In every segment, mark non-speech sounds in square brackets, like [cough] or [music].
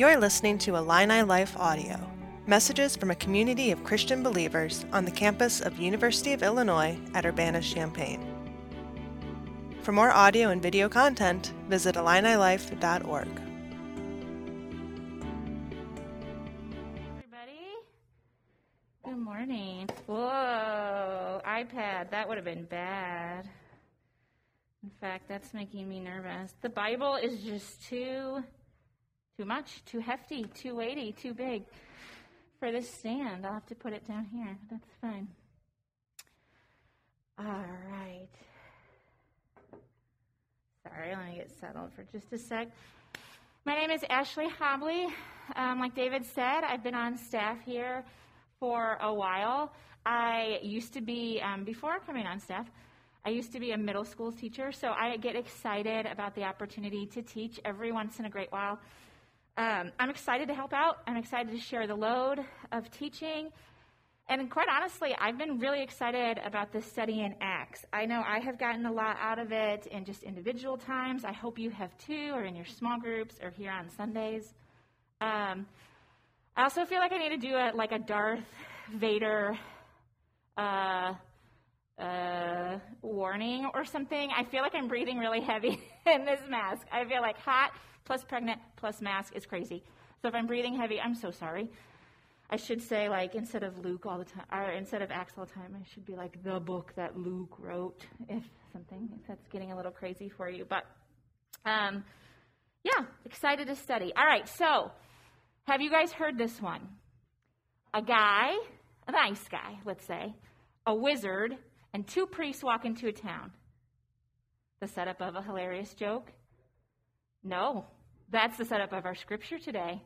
You're listening to Illini Life Audio, messages from a community of Christian believers on the campus of University of Illinois at Urbana-Champaign. For more audio and video content, visit IlliniLife.org. Everybody, good morning. Whoa, iPad, that would have been bad. In fact, that's making me nervous. The Bible is just too too much, too hefty, too weighty, too big for this stand. I'll have to put it down here. That's fine. All right. Sorry, let me get settled for just a sec. My name is Ashley Hobley. Um, like David said, I've been on staff here for a while. I used to be, um, before coming on staff, I used to be a middle school teacher, so I get excited about the opportunity to teach every once in a great while. Um, I'm excited to help out. I'm excited to share the load of teaching. And quite honestly, I've been really excited about this study in Acts. I know I have gotten a lot out of it in just individual times. I hope you have too, or in your small groups, or here on Sundays. Um, I also feel like I need to do a, like a Darth Vader uh, uh, warning or something. I feel like I'm breathing really heavy [laughs] in this mask. I feel like hot plus pregnant plus mask is crazy. So if I'm breathing heavy, I'm so sorry. I should say, like, instead of Luke all the time, or instead of Acts all the time, I should be like the book that Luke wrote, if something, if that's getting a little crazy for you. But, um, yeah, excited to study. All right, so have you guys heard this one? A guy, a nice guy, let's say, a wizard, and two priests walk into a town. The setup of a hilarious joke? No, that's the setup of our scripture today.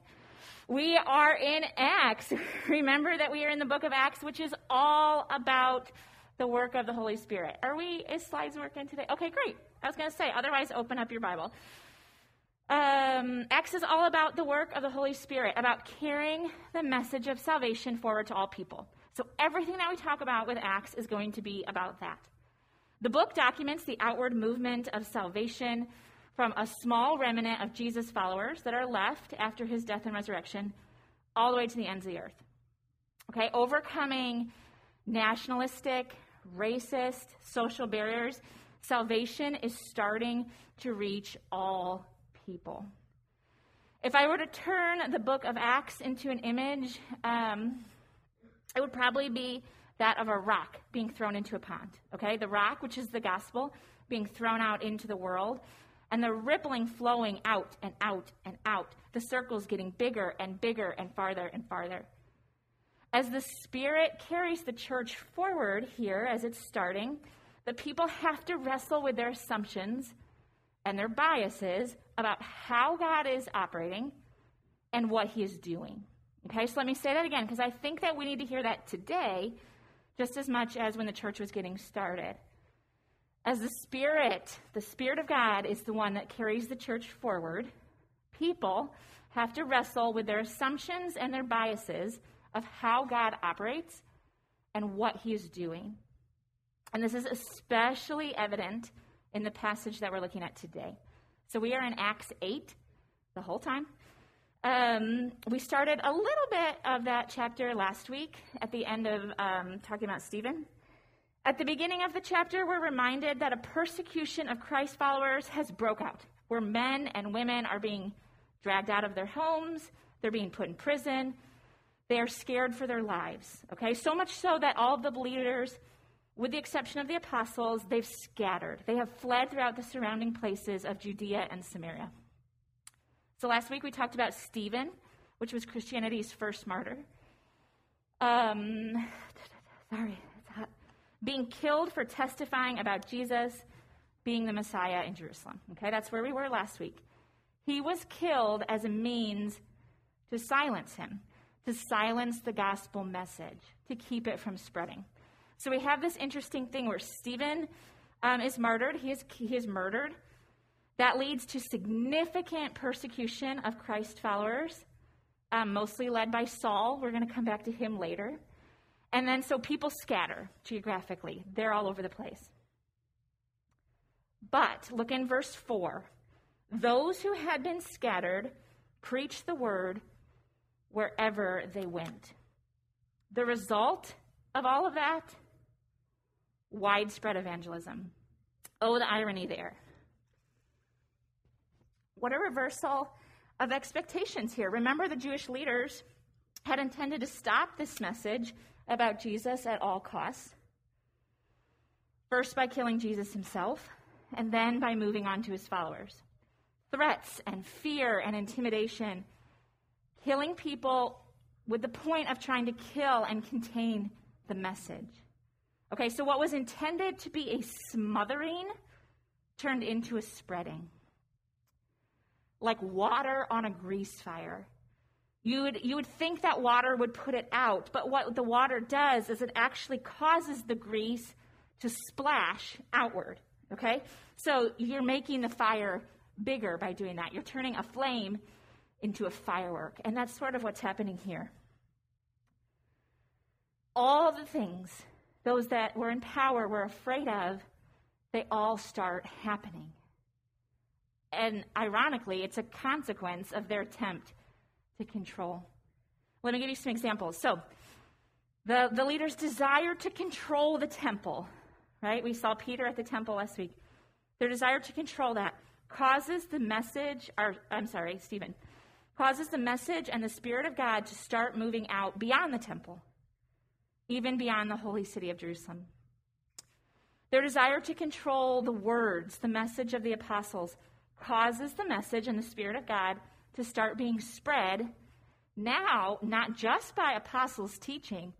We are in Acts. [laughs] Remember that we are in the book of Acts, which is all about the work of the Holy Spirit. Are we, is slides working today? Okay, great. I was going to say, otherwise, open up your Bible. Um, Acts is all about the work of the Holy Spirit, about carrying the message of salvation forward to all people. So everything that we talk about with Acts is going to be about that. The book documents the outward movement of salvation from a small remnant of Jesus' followers that are left after his death and resurrection all the way to the ends of the earth. Okay, overcoming nationalistic, racist, social barriers, salvation is starting to reach all people. If I were to turn the book of Acts into an image, um, it would probably be that of a rock being thrown into a pond. Okay, the rock, which is the gospel, being thrown out into the world and the rippling flowing out and out and out, the circles getting bigger and bigger and farther and farther. As the Spirit carries the church forward here as it's starting, the people have to wrestle with their assumptions and their biases about how God is operating and what He is doing. Okay, so let me say that again because I think that we need to hear that today just as much as when the church was getting started. As the Spirit, the Spirit of God is the one that carries the church forward, people have to wrestle with their assumptions and their biases of how God operates and what He is doing. And this is especially evident in the passage that we're looking at today. So we are in Acts 8 the whole time. Um, we started a little bit of that chapter last week at the end of um, talking about Stephen. At the beginning of the chapter, we're reminded that a persecution of Christ followers has broke out, where men and women are being dragged out of their homes, they're being put in prison, they are scared for their lives. Okay, so much so that all of the believers, with the exception of the apostles, they've scattered. They have fled throughout the surrounding places of Judea and Samaria. So last week we talked about Stephen, which was Christianity's first martyr. Um, [sighs] sorry, being killed for testifying about Jesus being the Messiah in Jerusalem. Okay, that's where we were last week. He was killed as a means to silence him, to silence the gospel message, to keep it from spreading. So we have this interesting thing where Stephen um, is martyred, he is, he is murdered. That leads to significant persecution of Christ followers, um, mostly led by Saul. We're going to come back to him later. And then so people scatter geographically, they're all over the place. But look in verse 4. Those who had been scattered preached the word wherever they went. The result of all of that? Widespread evangelism. Oh, the irony there. What a reversal of expectations here. Remember, the Jewish leaders had intended to stop this message about Jesus at all costs. First, by killing Jesus himself, and then by moving on to his followers. Threats and fear and intimidation, killing people with the point of trying to kill and contain the message. Okay, so what was intended to be a smothering turned into a spreading. Like water on a grease fire. You would, you would think that water would put it out, but what the water does is it actually causes the grease to splash outward. Okay? So you're making the fire bigger by doing that. You're turning a flame into a firework. And that's sort of what's happening here. All the things those that were in power were afraid of, they all start happening. And ironically, it's a consequence of their attempt to control. Let me give you some examples. So, the, the leaders desire to control the temple, right? We saw Peter at the temple last week. Their desire to control that causes the message, or I'm sorry, Stephen, causes the message and the Spirit of God to start moving out beyond the temple even beyond the holy city of Jerusalem. Their desire to control the words, the message of the apostles, causes the message and the Spirit of God to start being spread now, not just by apostles' teaching,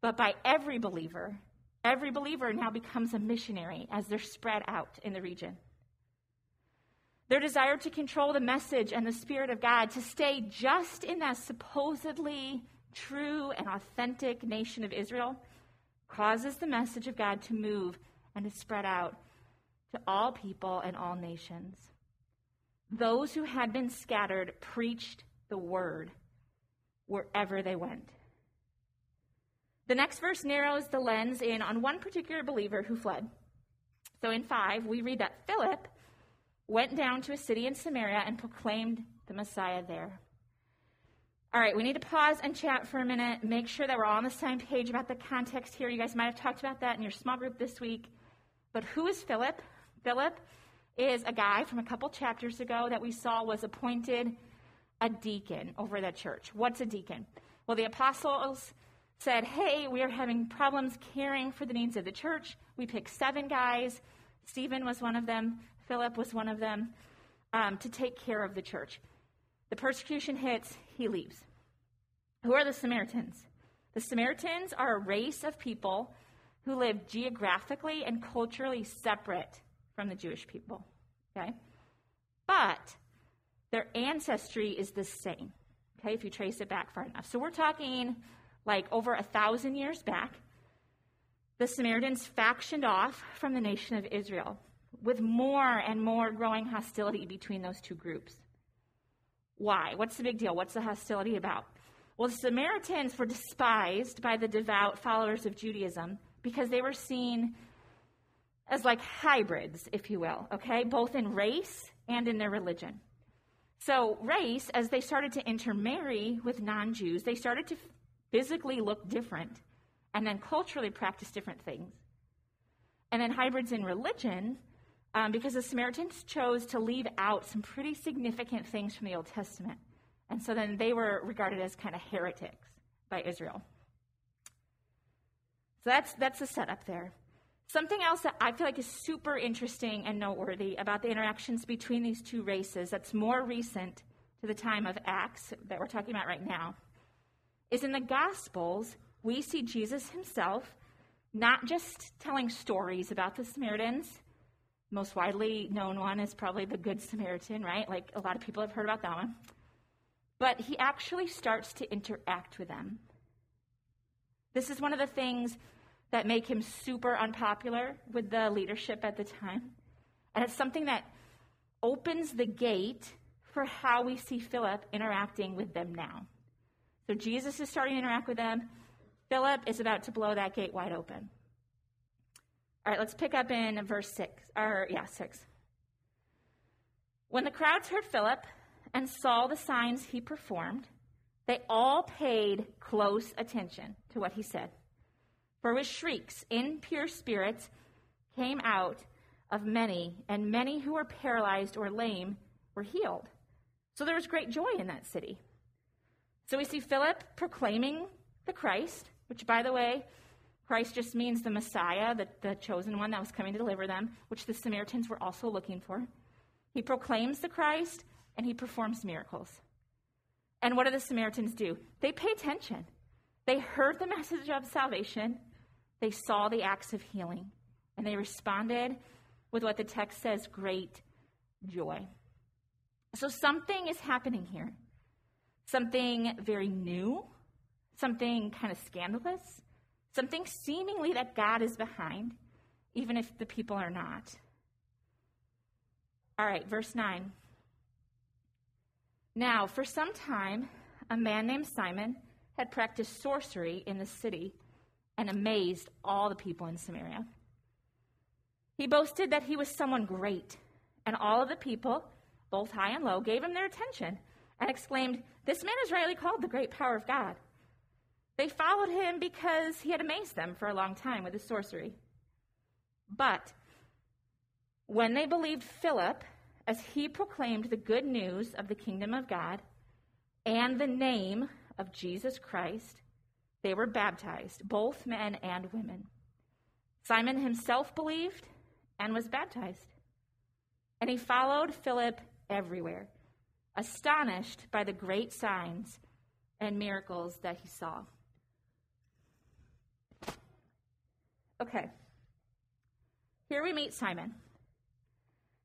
but by every believer. Every believer now becomes a missionary as they're spread out in the region. Their desire to control the message and the Spirit of God, to stay just in that supposedly true and authentic nation of Israel causes the message of God to move and to spread out to all people and all nations. Those who had been scattered preached the word wherever they went. The next verse narrows the lens in on one particular believer who fled. So in 5, we read that Philip went down to a city in Samaria and proclaimed the Messiah there. All right, we need to pause and chat for a minute, make sure that we're all on the same page about the context here. You guys might have talked about that in your small group this week. But who is Philip? Philip is a guy from a couple chapters ago that we saw was appointed a deacon over the church. What's a deacon? Well, the apostles said, Hey, we are having problems caring for the needs of the church. We picked seven guys. Stephen was one of them, Philip was one of them, um, to take care of the church. The persecution hits, he leaves. Who are the Samaritans? The Samaritans are a race of people who live geographically and culturally separate from the Jewish people. Okay? But their ancestry is the same. Okay, if you trace it back far enough. So we're talking like over a thousand years back. The Samaritans factioned off from the nation of Israel with more and more growing hostility between those two groups. Why? What's the big deal? What's the hostility about? Well, the Samaritans were despised by the devout followers of Judaism because they were seen as like hybrids, if you will, okay, both in race and in their religion. So, race, as they started to intermarry with non Jews, they started to physically look different and then culturally practice different things. And then hybrids in religion, um, because the Samaritans chose to leave out some pretty significant things from the Old Testament. And so then they were regarded as kind of heretics by Israel. So that's, that's the setup there. Something else that I feel like is super interesting and noteworthy about the interactions between these two races that's more recent to the time of Acts that we're talking about right now is in the Gospels, we see Jesus himself not just telling stories about the Samaritans most widely known one is probably the Good Samaritan, right? Like a lot of people have heard about that one. But he actually starts to interact with them. This is one of the things that make him super unpopular with the leadership at the time. And it's something that opens the gate for how we see Philip interacting with them now. So Jesus is starting to interact with them. Philip is about to blow that gate wide open. All right, let's pick up in verse 6, or yeah, 6. When the crowds heard Philip and saw the signs he performed, they all paid close attention to what he said. For with shrieks, impure spirits came out of many, and many who were paralyzed or lame were healed. So there was great joy in that city. So we see Philip proclaiming the Christ, which, by the way, Christ just means the Messiah, the, the chosen one that was coming to deliver them, which the Samaritans were also looking for. He proclaims the Christ and he performs miracles. And what do the Samaritans do? They pay attention. They heard the message of salvation, they saw the acts of healing, and they responded with what the text says great joy. So something is happening here. Something very new, something kind of scandalous, something seemingly that God is behind, even if the people are not. All right, verse 9. Now, for some time, a man named Simon had practiced sorcery in the city and amazed all the people in Samaria. He boasted that he was someone great, and all of the people, both high and low, gave him their attention and exclaimed, This man is rightly called the great power of God. They followed him because he had amazed them for a long time with his sorcery. But when they believed Philip as he proclaimed the good news of the kingdom of God and the name of Jesus Christ, they were baptized, both men and women. Simon himself believed and was baptized. And he followed Philip everywhere, astonished by the great signs and miracles that he saw. Okay. Here we meet Simon.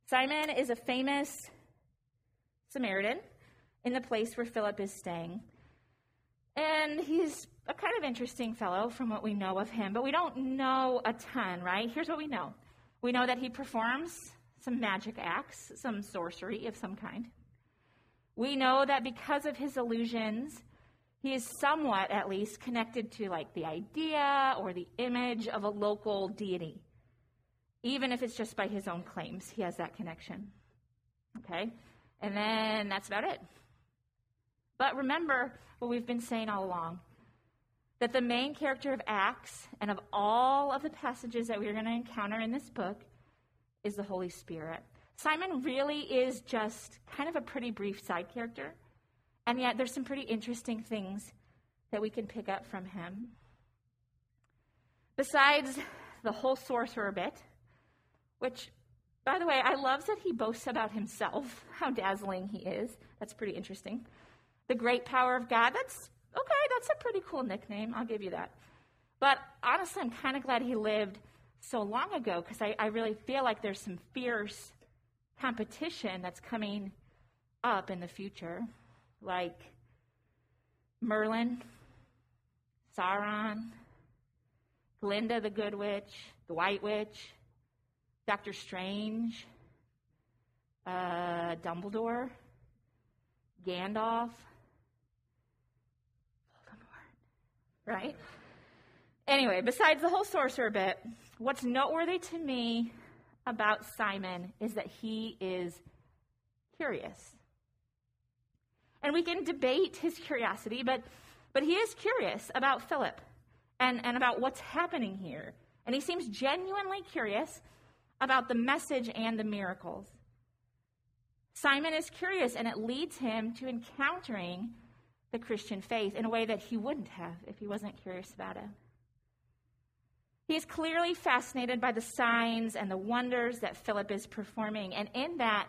Simon is a famous Samaritan in the place where Philip is staying. And he's a kind of interesting fellow from what we know of him, but we don't know a ton, right? Here's what we know we know that he performs some magic acts, some sorcery of some kind. We know that because of his illusions, he is somewhat, at least, connected to like the idea or the image of a local deity. Even if it's just by his own claims, he has that connection. Okay? And then that's about it. But remember what we've been saying all along that the main character of Acts and of all of the passages that we're going to encounter in this book is the Holy Spirit. Simon really is just kind of a pretty brief side character, and yet there's some pretty interesting things that we can pick up from him. Besides the whole sorcerer bit, which, by the way, I love that he boasts about himself, [laughs] how dazzling he is. That's pretty interesting. The great power of God, that's okay, that's a pretty cool nickname. I'll give you that. But honestly, I'm kind of glad he lived so long ago because I, I really feel like there's some fierce competition that's coming up in the future, like Merlin, Sauron, Glinda the Good Witch, the White Witch, Doctor Strange, uh, Dumbledore, Gandalf, right? Anyway, besides the whole sorcerer bit, what's noteworthy to me about Simon is that he is curious. And we can debate his curiosity, but, but he is curious about Philip and, and about what's happening here. And he seems genuinely curious about the message and the miracles. Simon is curious, and it leads him to encountering the Christian faith in a way that he wouldn't have if he wasn't curious about it. He is clearly fascinated by the signs and the wonders that Philip is performing, and in that,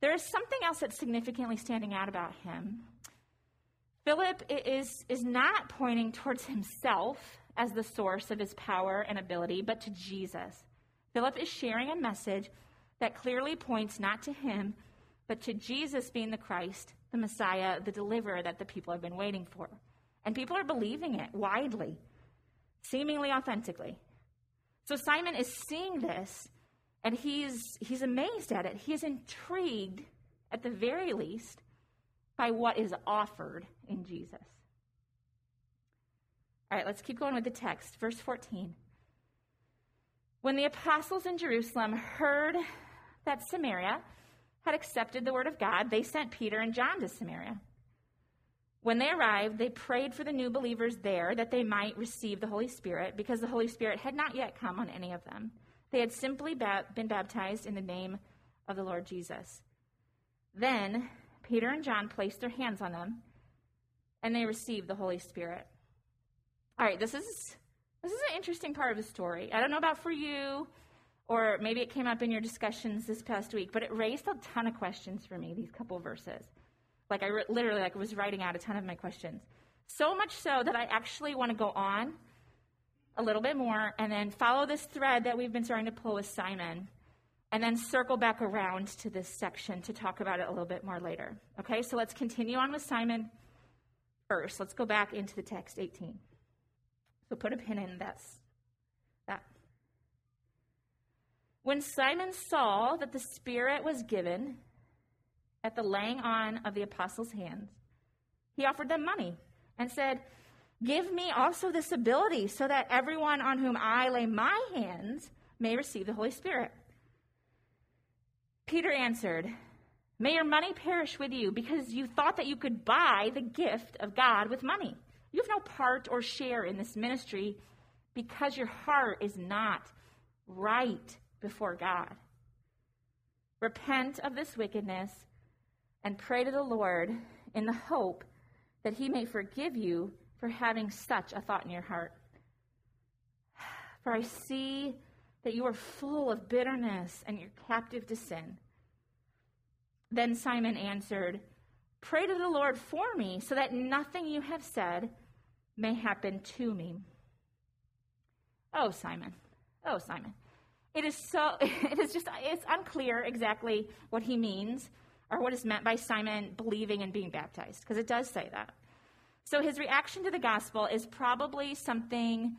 there is something else that's significantly standing out about him. Philip is, is not pointing towards himself as the source of his power and ability, but to Jesus. Philip is sharing a message that clearly points not to him, but to Jesus being the Christ, the Messiah, the deliverer that the people have been waiting for. And people are believing it widely, seemingly authentically. So Simon is seeing this and he's, he's amazed at it. He is intrigued, at the very least, by what is offered in Jesus. All right, let's keep going with the text. Verse 14. When the apostles in Jerusalem heard that Samaria had accepted the word of God, they sent Peter and John to Samaria. When they arrived, they prayed for the new believers there that they might receive the Holy Spirit because the Holy Spirit had not yet come on any of them. They had simply been baptized in the name of the Lord Jesus. Then Peter and John placed their hands on them and they received the Holy Spirit. All right, this is this is an interesting part of the story. I don't know about for you or maybe it came up in your discussions this past week, but it raised a ton of questions for me these couple verses. Like I re- literally like was writing out a ton of my questions. So much so that I actually want to go on a little bit more and then follow this thread that we've been starting to pull with Simon and then circle back around to this section to talk about it a little bit more later. Okay, so let's continue on with Simon first. Let's go back into the text 18. So put a pin in. That. When Simon saw that the Spirit was given at the laying on of the apostles' hands, he offered them money and said, Give me also this ability so that everyone on whom I lay my hands may receive the Holy Spirit. Peter answered, May your money perish with you because you thought that you could buy the gift of God with money. You have no part or share in this ministry because your heart is not right before God. Repent of this wickedness and pray to the Lord in the hope that he may forgive you for having such a thought in your heart. [sighs] For I see that you are full of bitterness and you're captive to sin. Then Simon answered, Pray to the Lord for me, so that nothing you have said may happen to me. Oh, Simon. Oh, Simon. It is so, [laughs] it is just, it's unclear exactly what he means or what is meant by Simon believing and being baptized, because it does say that. So his reaction to the gospel is probably something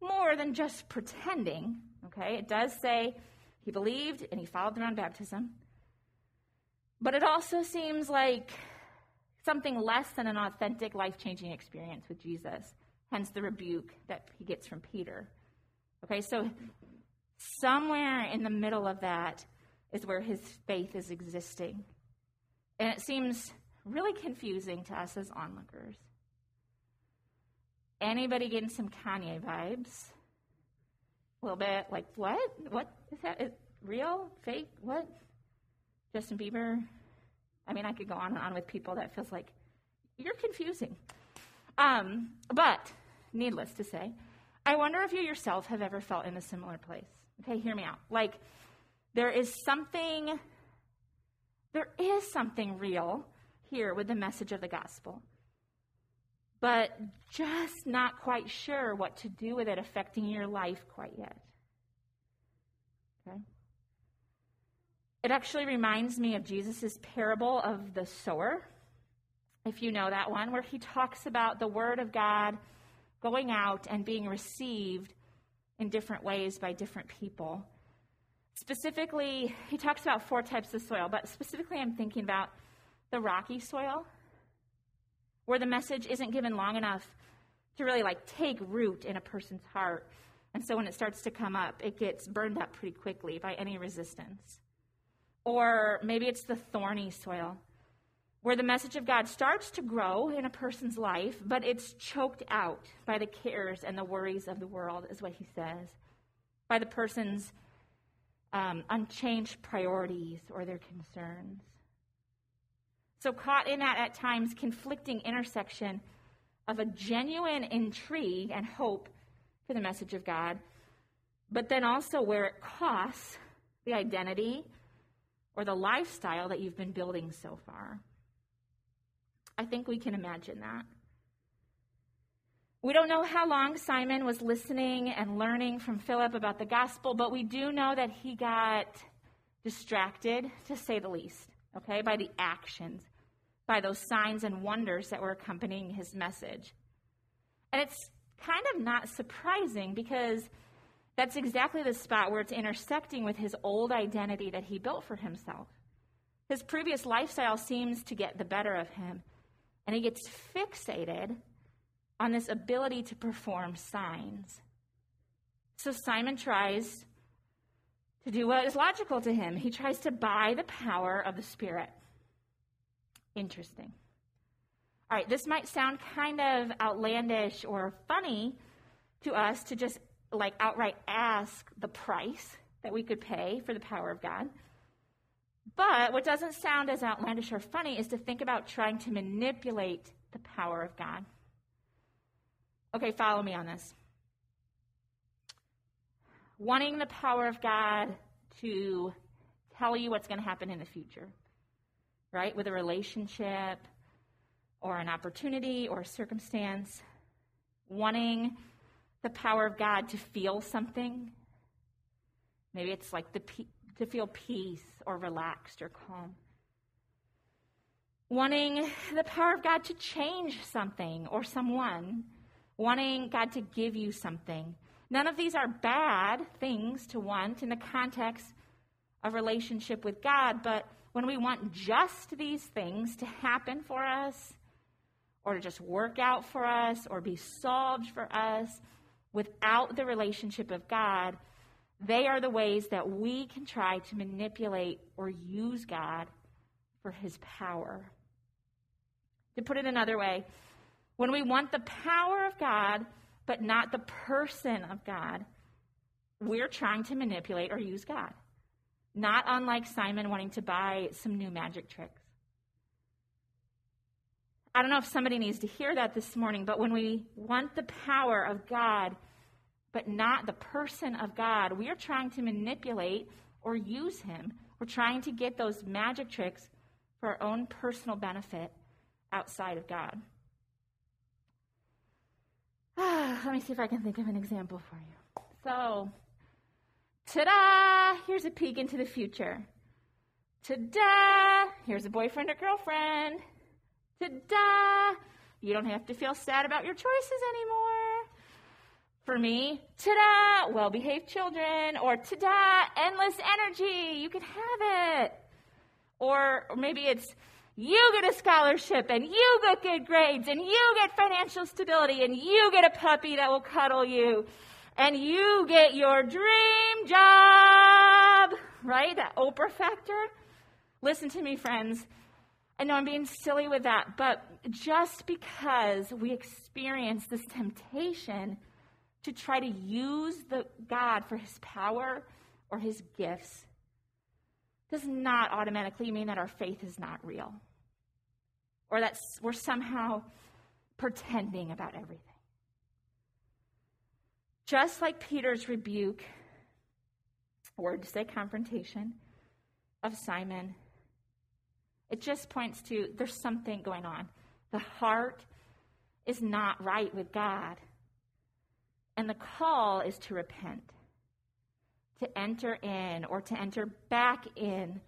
more than just pretending. Okay, it does say he believed and he followed through on baptism. But it also seems like something less than an authentic life changing experience with Jesus, hence the rebuke that he gets from Peter. Okay, so somewhere in the middle of that is where his faith is existing. And it seems really confusing to us as onlookers. Anybody getting some Kanye vibes? A little bit like, what? What is that? Is real? Fake? What? Justin Bieber? I mean, I could go on and on with people that feels like you're confusing. Um, but, needless to say, I wonder if you yourself have ever felt in a similar place. Okay, hear me out. Like, there is something, there is something real here with the message of the gospel, but just not quite sure what to do with it affecting your life quite yet. Okay? It actually reminds me of Jesus' parable of the sower, if you know that one, where he talks about the word of God going out and being received in different ways by different people. Specifically, he talks about four types of soil, but specifically, I'm thinking about the rocky soil, where the message isn't given long enough to really like take root in a person's heart. And so when it starts to come up, it gets burned up pretty quickly by any resistance. Or maybe it's the thorny soil, where the message of God starts to grow in a person's life, but it's choked out by the cares and the worries of the world, is what he says, by the person's um, unchanged priorities or their concerns. So, caught in that at times conflicting intersection of a genuine intrigue and hope for the message of God, but then also where it costs the identity or the lifestyle that you've been building so far. I think we can imagine that. We don't know how long Simon was listening and learning from Philip about the gospel, but we do know that he got distracted, to say the least, okay, by the actions, by those signs and wonders that were accompanying his message. And it's kind of not surprising because that's exactly the spot where it's intersecting with his old identity that he built for himself. His previous lifestyle seems to get the better of him, and he gets fixated on this ability to perform signs. So Simon tries to do what is logical to him. He tries to buy the power of the Spirit. Interesting. All right, this might sound kind of outlandish or funny to us to just like outright ask the price that we could pay for the power of God. But what doesn't sound as outlandish or funny is to think about trying to manipulate the power of God. Okay, follow me on this. Wanting the power of God to tell you what's going to happen in the future, right? With a relationship or an opportunity or a circumstance. Wanting the power of God to feel something. Maybe it's like the to feel peace or relaxed or calm. Wanting the power of God to change something or someone. Wanting God to give you something. None of these are bad things to want in the context of relationship with God, but when we want just these things to happen for us, or to just work out for us, or be solved for us without the relationship of God, they are the ways that we can try to manipulate or use God for his power. To put it another way, when we want the power of God, but not the person of God, we're trying to manipulate or use God. Not unlike Simon wanting to buy some new magic tricks. I don't know if somebody needs to hear that this morning, but when we want the power of God, but not the person of God. We are trying to manipulate or use him. We're trying to get those magic tricks for our own personal benefit outside of God. [sighs] let me see if I can think of an example for you. So, ta da! Here's a peek into the future. Ta da! Here's a boyfriend or girlfriend. Ta da! You don't have to feel sad about your choices anymore for me, ta-da, well-behaved children, or ta-da, endless energy, you can have it. Or, or maybe it's you get a scholarship and you get good grades and you get financial stability and you get a puppy that will cuddle you and you get your dream job, right? That Oprah factor. Listen to me, friends. I know I'm being silly with that, but just because we experience this temptation to try to use the God for his power or his gifts does not automatically mean that our faith is not real or that we're somehow pretending about everything. Just like Peter's rebuke, or to say confrontation, of Simon, it just points to there's something going on. The heart is not right with God. And the call is to repent, to enter in or to enter back in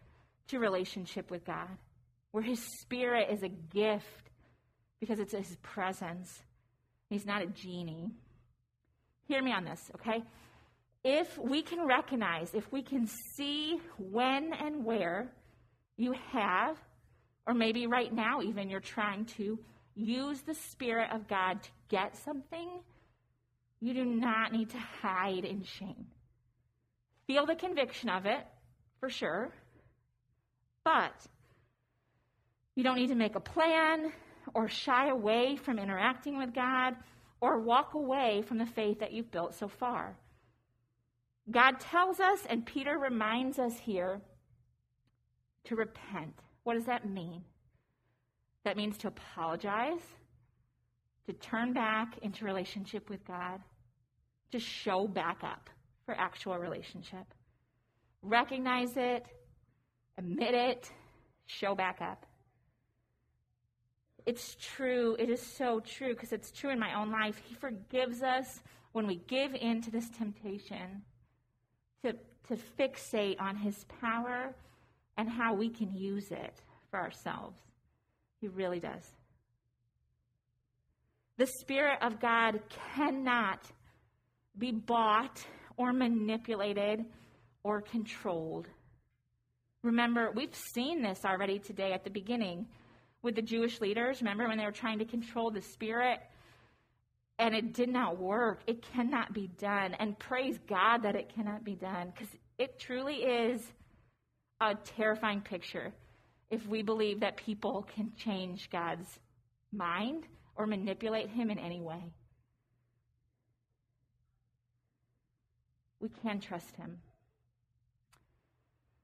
to relationship with God, where His Spirit is a gift because it's His presence. He's not a genie. Hear me on this, okay? If we can recognize, if we can see when and where you have, or maybe right now even you're trying to use the Spirit of God to get something you do not need to hide in shame. Feel the conviction of it, for sure, but you don't need to make a plan or shy away from interacting with God or walk away from the faith that you've built so far. God tells us, and Peter reminds us here, to repent. What does that mean? That means to apologize, to turn back into relationship with God, to show back up for actual relationship. Recognize it, admit it, show back up. It's true. It is so true because it's true in my own life. He forgives us when we give in to this temptation to, to fixate on his power and how we can use it for ourselves. He really does. The Spirit of God cannot be bought or manipulated or controlled. Remember, we've seen this already today at the beginning with the Jewish leaders. Remember when they were trying to control the Spirit? and it did not work. It cannot be done. And praise God that it cannot be done because it truly is a terrifying picture if we believe that people can change God's mind or manipulate him in any way. We can trust him.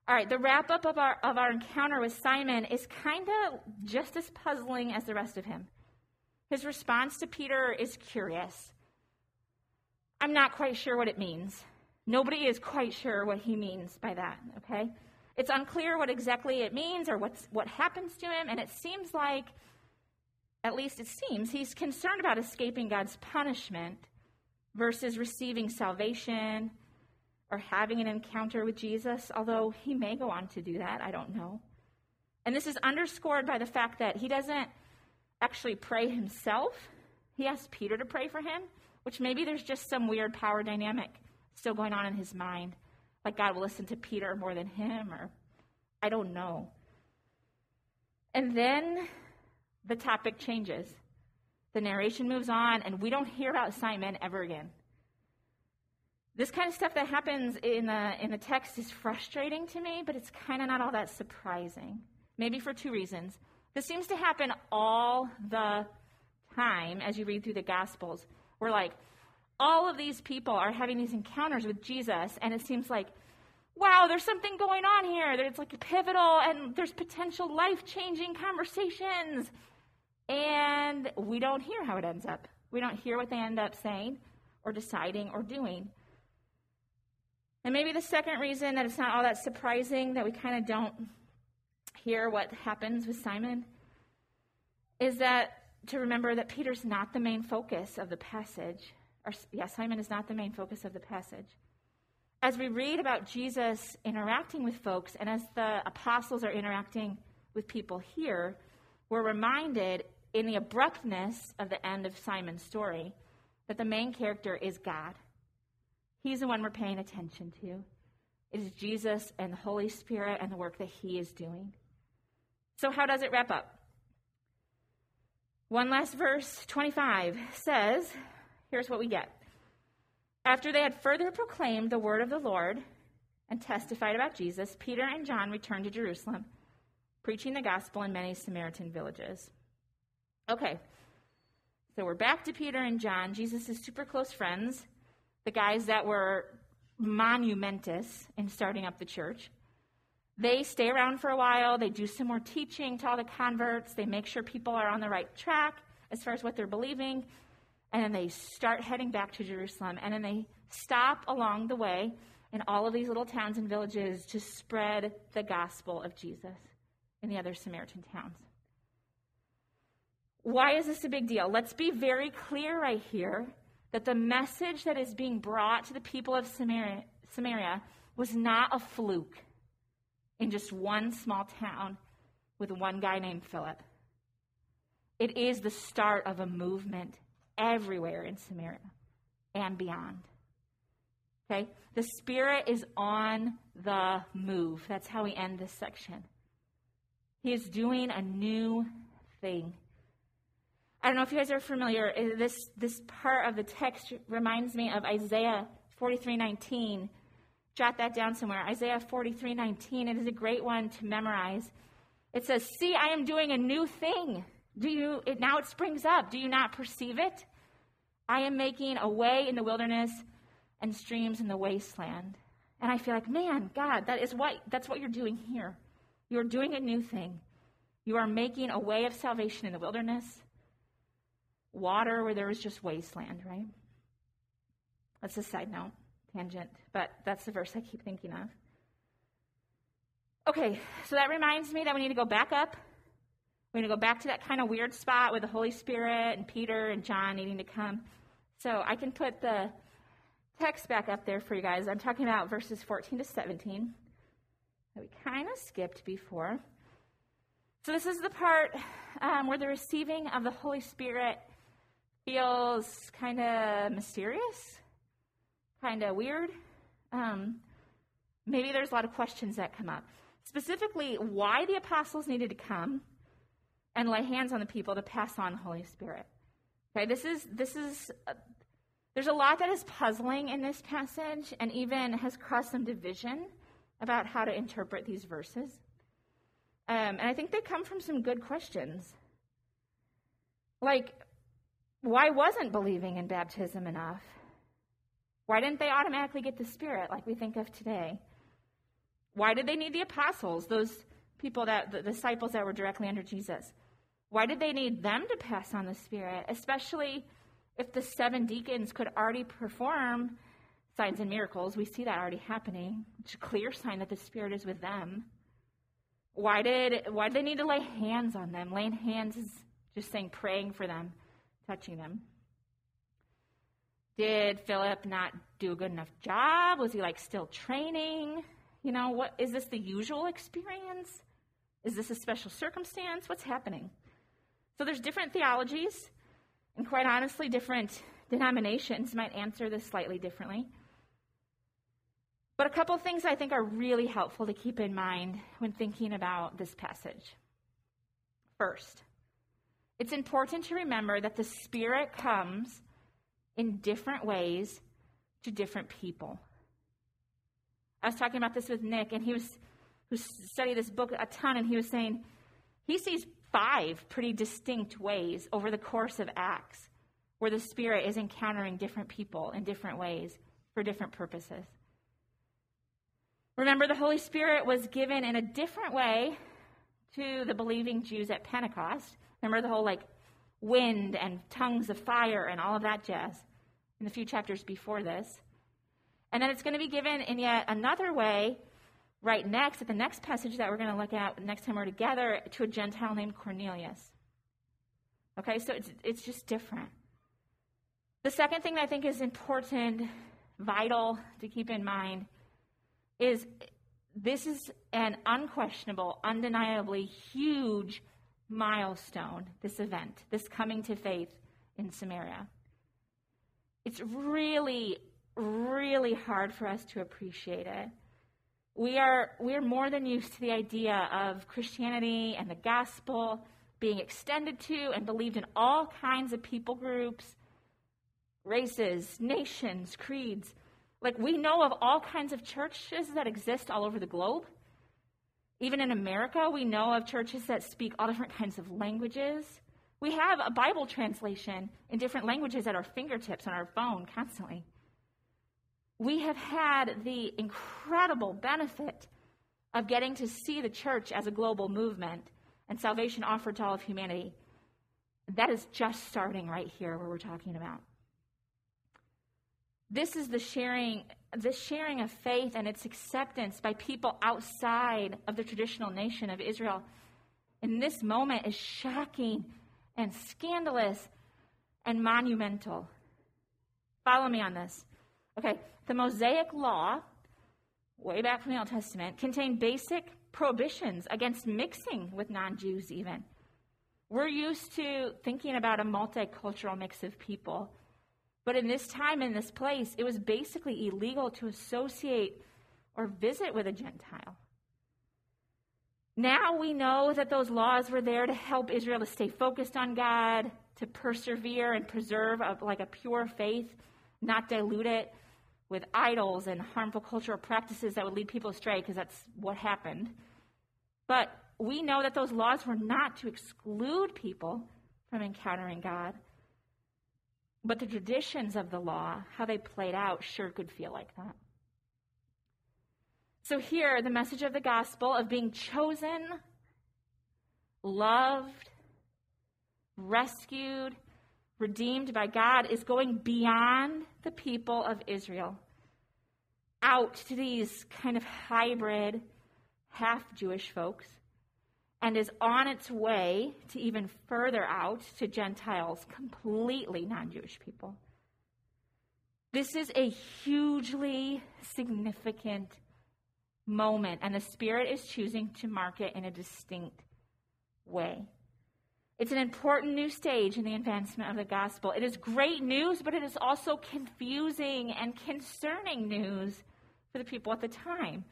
All right, the wrap up of our, of our encounter with Simon is kind of just as puzzling as the rest of him. His response to Peter is curious. I'm not quite sure what it means. Nobody is quite sure what he means by that, okay? It's unclear what exactly it means or what's, what happens to him, and it seems like, at least it seems, he's concerned about escaping God's punishment versus receiving salvation or having an encounter with Jesus, although he may go on to do that, I don't know. And this is underscored by the fact that he doesn't actually pray himself. He asks Peter to pray for him, which maybe there's just some weird power dynamic still going on in his mind. Like God will listen to Peter more than him, or I don't know. And then the topic changes. The narration moves on, and we don't hear about Simon ever again. This kind of stuff that happens in the, in the text is frustrating to me, but it's kind of not all that surprising. Maybe for two reasons. This seems to happen all the time as you read through the Gospels. We're like, all of these people are having these encounters with Jesus, and it seems like, wow, there's something going on here. It's like a pivotal, and there's potential life changing conversations. And we don't hear how it ends up. We don't hear what they end up saying, or deciding, or doing. And maybe the second reason that it's not all that surprising that we kind of don't hear what happens with Simon is that to remember that Peter's not the main focus of the passage. Or, yeah, Simon is not the main focus of the passage. As we read about Jesus interacting with folks, and as the apostles are interacting with people here, we're reminded in the abruptness of the end of Simon's story that the main character is God. He's the one we're paying attention to. It is Jesus and the Holy Spirit and the work that He is doing. So, how does it wrap up? One last verse, 25, says here's what we get. After they had further proclaimed the word of the Lord and testified about Jesus, Peter and John returned to Jerusalem, preaching the gospel in many Samaritan villages. Okay, so we're back to Peter and John, Jesus' super close friends, the guys that were monumentous in starting up the church. They stay around for a while, they do some more teaching to all the converts, they make sure people are on the right track as far as what they're believing, and then they start heading back to Jerusalem. And then they stop along the way in all of these little towns and villages to spread the gospel of Jesus in the other Samaritan towns. Why is this a big deal? Let's be very clear right here that the message that is being brought to the people of Samaria, Samaria was not a fluke in just one small town with one guy named Philip. It is the start of a movement everywhere in Samaria and beyond. Okay? The Spirit is on the move. That's how we end this section. He is doing a new thing. I don't know if you guys are familiar. Uh, this, this part of the text reminds me of Isaiah 43:19 jot that down somewhere. Isaiah 43:19. It is a great one to memorize. It says, See, I am doing a new thing. Do you, it, now it springs up. Do you not perceive it? I am making a way in the wilderness and streams in the wasteland. And I feel like, man, God, that is what, that's what you're doing here. You're doing a new thing. You are making a way of salvation in the wilderness, water where there was just wasteland, right? That's a side note tangent, but that's the verse I keep thinking of. Okay, so that reminds me that we need to go back up. We need to go back to that kind of weird spot with the Holy Spirit and Peter and John needing to come. So I can put the text back up there for you guys. I'm talking about verses 14 to 17 that we kind of skipped before. So this is the part um, where the receiving of the Holy Spirit feels kind of mysterious kind of weird. Um, maybe there's a lot of questions that come up. Specifically, why the apostles needed to come and lay hands on the people to pass on the Holy Spirit. Okay, this is this is uh, there's a lot that is puzzling in this passage, and even has caused some division about how to interpret these verses. Um, and I think they come from some good questions, like why wasn't believing in baptism enough? Why didn't they automatically get the Spirit like we think of today? Why did they need the apostles, those people that the disciples that were directly under Jesus? Why did they need them to pass on the Spirit, especially if the seven deacons could already perform signs and miracles? We see that already happening. It's a clear sign that the Spirit is with them. Why did why did they need to lay hands on them? Laying hands is just saying praying for them, touching them. Did Philip not do a good enough job? Was he like still training? You know, what is this the usual experience? Is this a special circumstance? What's happening? So there's different theologies, and quite honestly, different denominations might answer this slightly differently. But a couple things I think are really helpful to keep in mind when thinking about this passage. First, it's important to remember that the Spirit comes in different ways to different people. I was talking about this with Nick, and he was who studied this book a ton, and he was saying he sees five pretty distinct ways over the course of Acts where the Spirit is encountering different people in different ways for different purposes. Remember, the Holy Spirit was given in a different way to the believing Jews at Pentecost. Remember the whole like wind and tongues of fire and all of that jazz in the few chapters before this. And then it's going to be given in yet another way right next, at the next passage that we're going to look at next time we're together, to a Gentile named Cornelius. Okay, so it's, it's just different. The second thing that I think is important, vital to keep in mind, is this is an unquestionable, undeniably huge milestone, this event, this coming to faith in Samaria. It's really, really hard for us to appreciate it. We are, we are more than used to the idea of Christianity and the gospel being extended to and believed in all kinds of people groups, races, nations, creeds. Like we know of all kinds of churches that exist all over the globe. Even in America, we know of churches that speak all different kinds of languages. We have a Bible translation in different languages at our fingertips on our phone constantly. We have had the incredible benefit of getting to see the church as a global movement and salvation offered to all of humanity. That is just starting right here where we're talking about. This is the sharing, the sharing of faith and its acceptance by people outside of the traditional nation of Israel. In this moment is shocking and scandalous and monumental. Follow me on this. Okay, the Mosaic Law, way back from the Old Testament, contained basic prohibitions against mixing with non Jews, even. We're used to thinking about a multicultural mix of people. But in this time, in this place, it was basically illegal to associate or visit with a Gentile. Now we know that those laws were there to help Israel to stay focused on God, to persevere and preserve a, like a pure faith, not dilute it with idols and harmful cultural practices that would lead people astray, because that's what happened. But we know that those laws were not to exclude people from encountering God. But the traditions of the law, how they played out, sure could feel like that. So, here, the message of the gospel of being chosen, loved, rescued, redeemed by God is going beyond the people of Israel out to these kind of hybrid, half Jewish folks and is on its way to even further out to Gentiles, completely non Jewish people. This is a hugely significant moment, and the Spirit is choosing to mark it in a distinct way. It's an important new stage in the advancement of the gospel. It is great news, but it is also confusing and concerning news for the people at the time.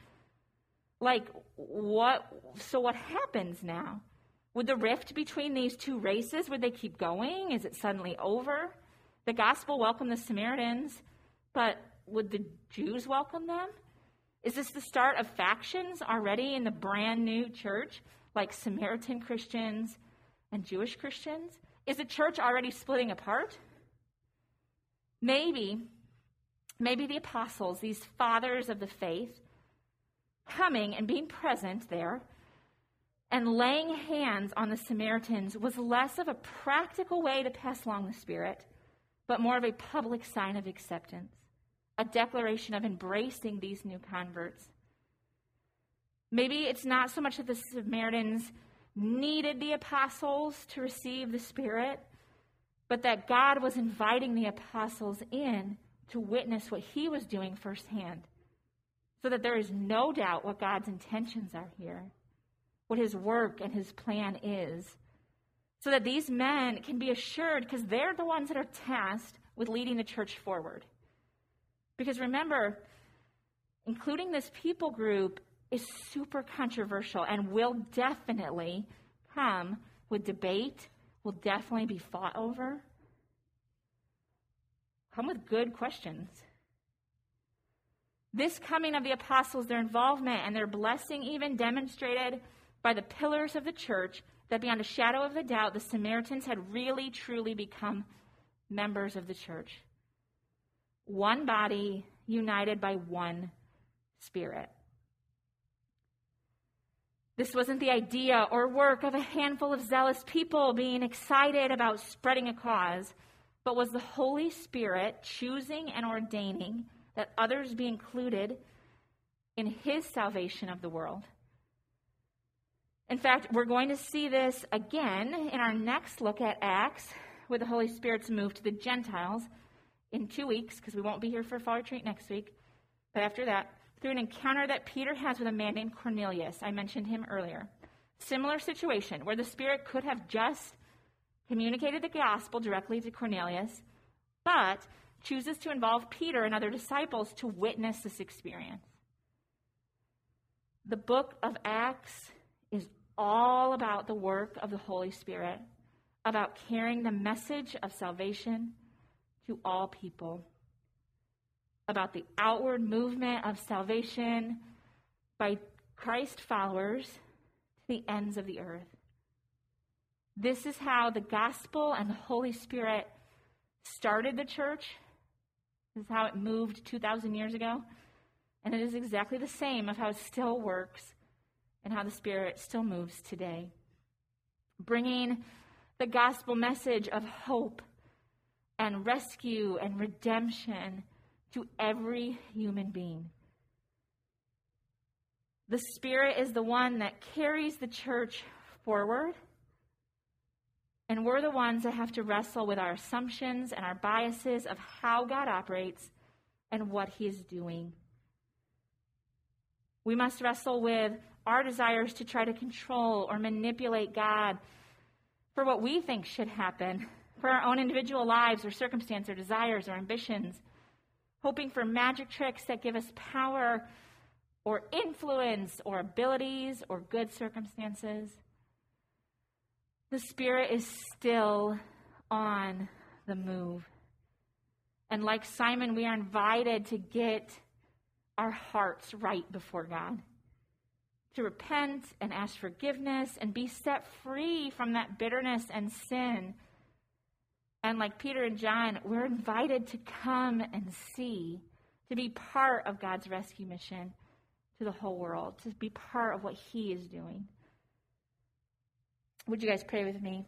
Like, what? So, what happens now? Would the rift between these two races, would they keep going? Is it suddenly over? The gospel welcomed the Samaritans, but would the Jews welcome them? Is this the start of factions already in the brand new church, like Samaritan Christians and Jewish Christians? Is the church already splitting apart? Maybe, maybe the apostles, these fathers of the faith, coming and being present there and laying hands on the Samaritans was less of a practical way to pass along the Spirit, but more of a public sign of acceptance, a declaration of embracing these new converts. Maybe it's not so much that the Samaritans needed the apostles to receive the Spirit, but that God was inviting the apostles in to witness what he was doing firsthand, so that there is no doubt what God's intentions are here, what his work and his plan is, so that these men can be assured because they're the ones that are tasked with leading the church forward. Because remember, including this people group is super controversial and will definitely come with debate, will definitely be fought over. Come with good questions. This coming of the apostles, their involvement and their blessing, even demonstrated by the pillars of the church, that beyond a shadow of a doubt, the Samaritans had really, truly become members of the church. One body, united by one spirit. This wasn't the idea or work of a handful of zealous people being excited about spreading a cause, but was the Holy Spirit choosing and ordaining that others be included in his salvation of the world. In fact, we're going to see this again in our next look at Acts with the Holy Spirit's move to the Gentiles in two weeks, because we won't be here for fall retreat next week. But after that, through an encounter that Peter has with a man named Cornelius. I mentioned him earlier. Similar situation where the Spirit could have just communicated the gospel directly to Cornelius, but chooses to involve Peter and other disciples to witness this experience. The book of Acts is all about the work of the Holy Spirit, about carrying the message of salvation to all people about the outward movement of salvation by Christ followers to the ends of the earth. This is how the gospel and the Holy Spirit started the church. This is how it moved 2,000 years ago. And it is exactly the same of how it still works and how the Spirit still moves today. Bringing the gospel message of hope and rescue and redemption to every human being. The Spirit is the one that carries the church forward. And we're the ones that have to wrestle with our assumptions and our biases of how God operates and what He's doing. We must wrestle with our desires to try to control or manipulate God for what we think should happen, for our own individual lives or circumstance or desires or ambitions hoping for magic tricks that give us power or influence or abilities or good circumstances. The Spirit is still on the move. And like Simon, we are invited to get our hearts right before God, to repent and ask forgiveness and be set free from that bitterness and sin and like Peter and John, we're invited to come and see, to be part of God's rescue mission to the whole world, to be part of what He is doing. Would you guys pray with me?